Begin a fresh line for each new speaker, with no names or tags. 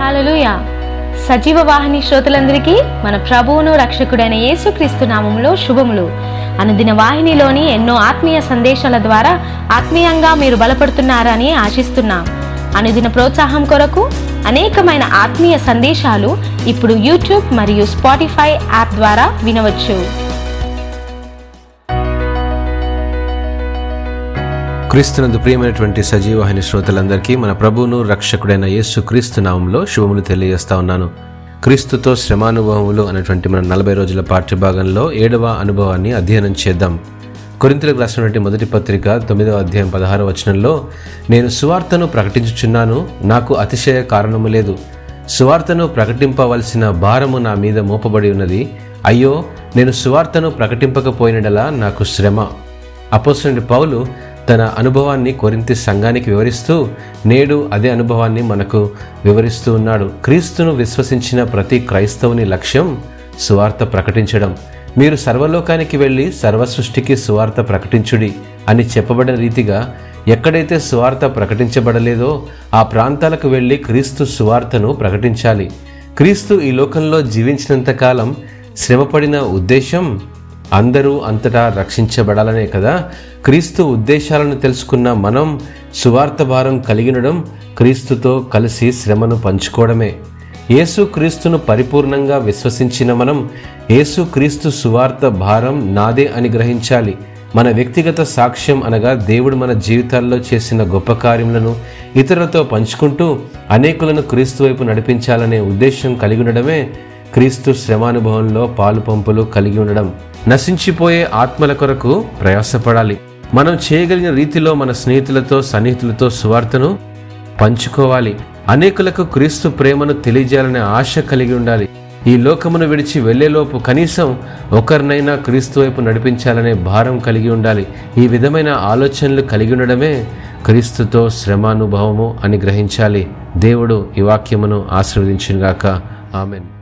Hallelujah సజీవ వాహిని శ్రోతలందరికీ మన ప్రభువును రక్షకుడైన యేసుక్రీస్తు నామములో శుభములు. అనుదిన వాహినిలోని ఎన్నో ఆత్మీయ సందేశాల ద్వారా ఆత్మీయంగా మీరు బలపడుతున్నారని ఆశిస్తున్నాం. అనుదిన ప్రోత్సాహం కొరకు అనేకమైన ఆత్మీయ సందేశాలు ఇప్పుడు యూట్యూబ్ మరియు స్పాటిఫై యాప్ ద్వారా వినవచ్చు.
క్రీస్తునందు ప్రియమైనటువంటి సజీవహిని శ్రోతలందరికీ మన ప్రభువును రక్షకుడైన యేసు క్రీస్తు నామంలో శుభములు తెలియజేస్తా ఉన్నాను. క్రీస్తుతో శ్రమానుభవములు అనేటువంటి మన నలభై రోజుల పాఠ్యభాగంలో ఏడవ అనుభవాన్ని అధ్యయనం చేద్దాం. కొరింతలకు రాసినటువంటి మొదటి పత్రిక తొమ్మిదవ అధ్యాయం పదహారవ వచనంలో నేను సువార్తను ప్రకటించుచున్నాను నాకు అతిశయ కారణము లేదు. సువార్తను ప్రకటింపవలసిన భారము నా మీద మోపబడి ఉన్నది. అయ్యో నేను సువార్తను ప్రకటింపకపోయినడలా నాకు శ్రమ. అపోస్తుడి పౌలు తన అనుభవాన్ని కొరింతి సంఘానికి వివరిస్తూ నేడు అదే అనుభవాన్ని మనకు వివరిస్తూ ఉన్నాడు. క్రీస్తును విశ్వసించిన ప్రతి క్రైస్తవుని లక్ష్యం సువార్త ప్రకటించడం. మీరు సర్వలోకానికి వెళ్ళి సర్వ సృష్టికి సువార్త ప్రకటించుడి అని చెప్పబడిన రీతిగా ఎక్కడైతే సువార్త ప్రకటించబడలేదో ఆ ప్రాంతాలకు వెళ్ళి క్రీస్తు సువార్తను ప్రకటించాలి. క్రీస్తు ఈ లోకంలో జీవించినంత కాలం శ్రమపడిన ఉద్దేశం అందరూ అంతటా రక్షించబడాలనే కదా? క్రీస్తు ఉద్దేశాలను తెలుసుకున్న మనం సువార్త భారం కలిగినడం క్రీస్తుతో కలిసి శ్రమను పంచుకోవడమే. యేసు క్రీస్తును పరిపూర్ణంగా విశ్వసించిన మనం యేసు క్రీస్తు సువార్త భారం నాదే అని గ్రహించాలి. మన వ్యక్తిగత సాక్ష్యం అనగా దేవుడు మన జీవితాల్లో చేసిన గొప్ప కార్యములను ఇతరులతో పంచుకుంటూ అనేకులను క్రీస్తు వైపు నడిపించాలనే ఉద్దేశం కలిగి ఉండడమే క్రీస్తు శ్రమానుభవంలో పాలు పంపులు కలిగి ఉండడం. నశించిపోయే ఆత్మల కొరకు ప్రయాసపడాలి. మనం చేయగలిగిన రీతిలో మన స్నేహితులతో సన్నిహితులతో సువార్తను పంచుకోవాలి. అనేకులకు క్రీస్తు ప్రేమను తెలియజేయాలనే ఆశ కలిగి ఉండాలి. ఈ లోకమును విడిచి వెళ్ళేలోపు కనీసం ఒకరినైనా క్రీస్తు వైపు నడిపించాలనే భారం కలిగి ఉండాలి. ఈ విధమైన ఆలోచనలు కలిగి ఉండడమే క్రీస్తుతో శ్రమానుభవము అని గ్రహించాలి. దేవుడు ఈ వాక్యమును ఆశీర్వదించుగాక ఆమెన్.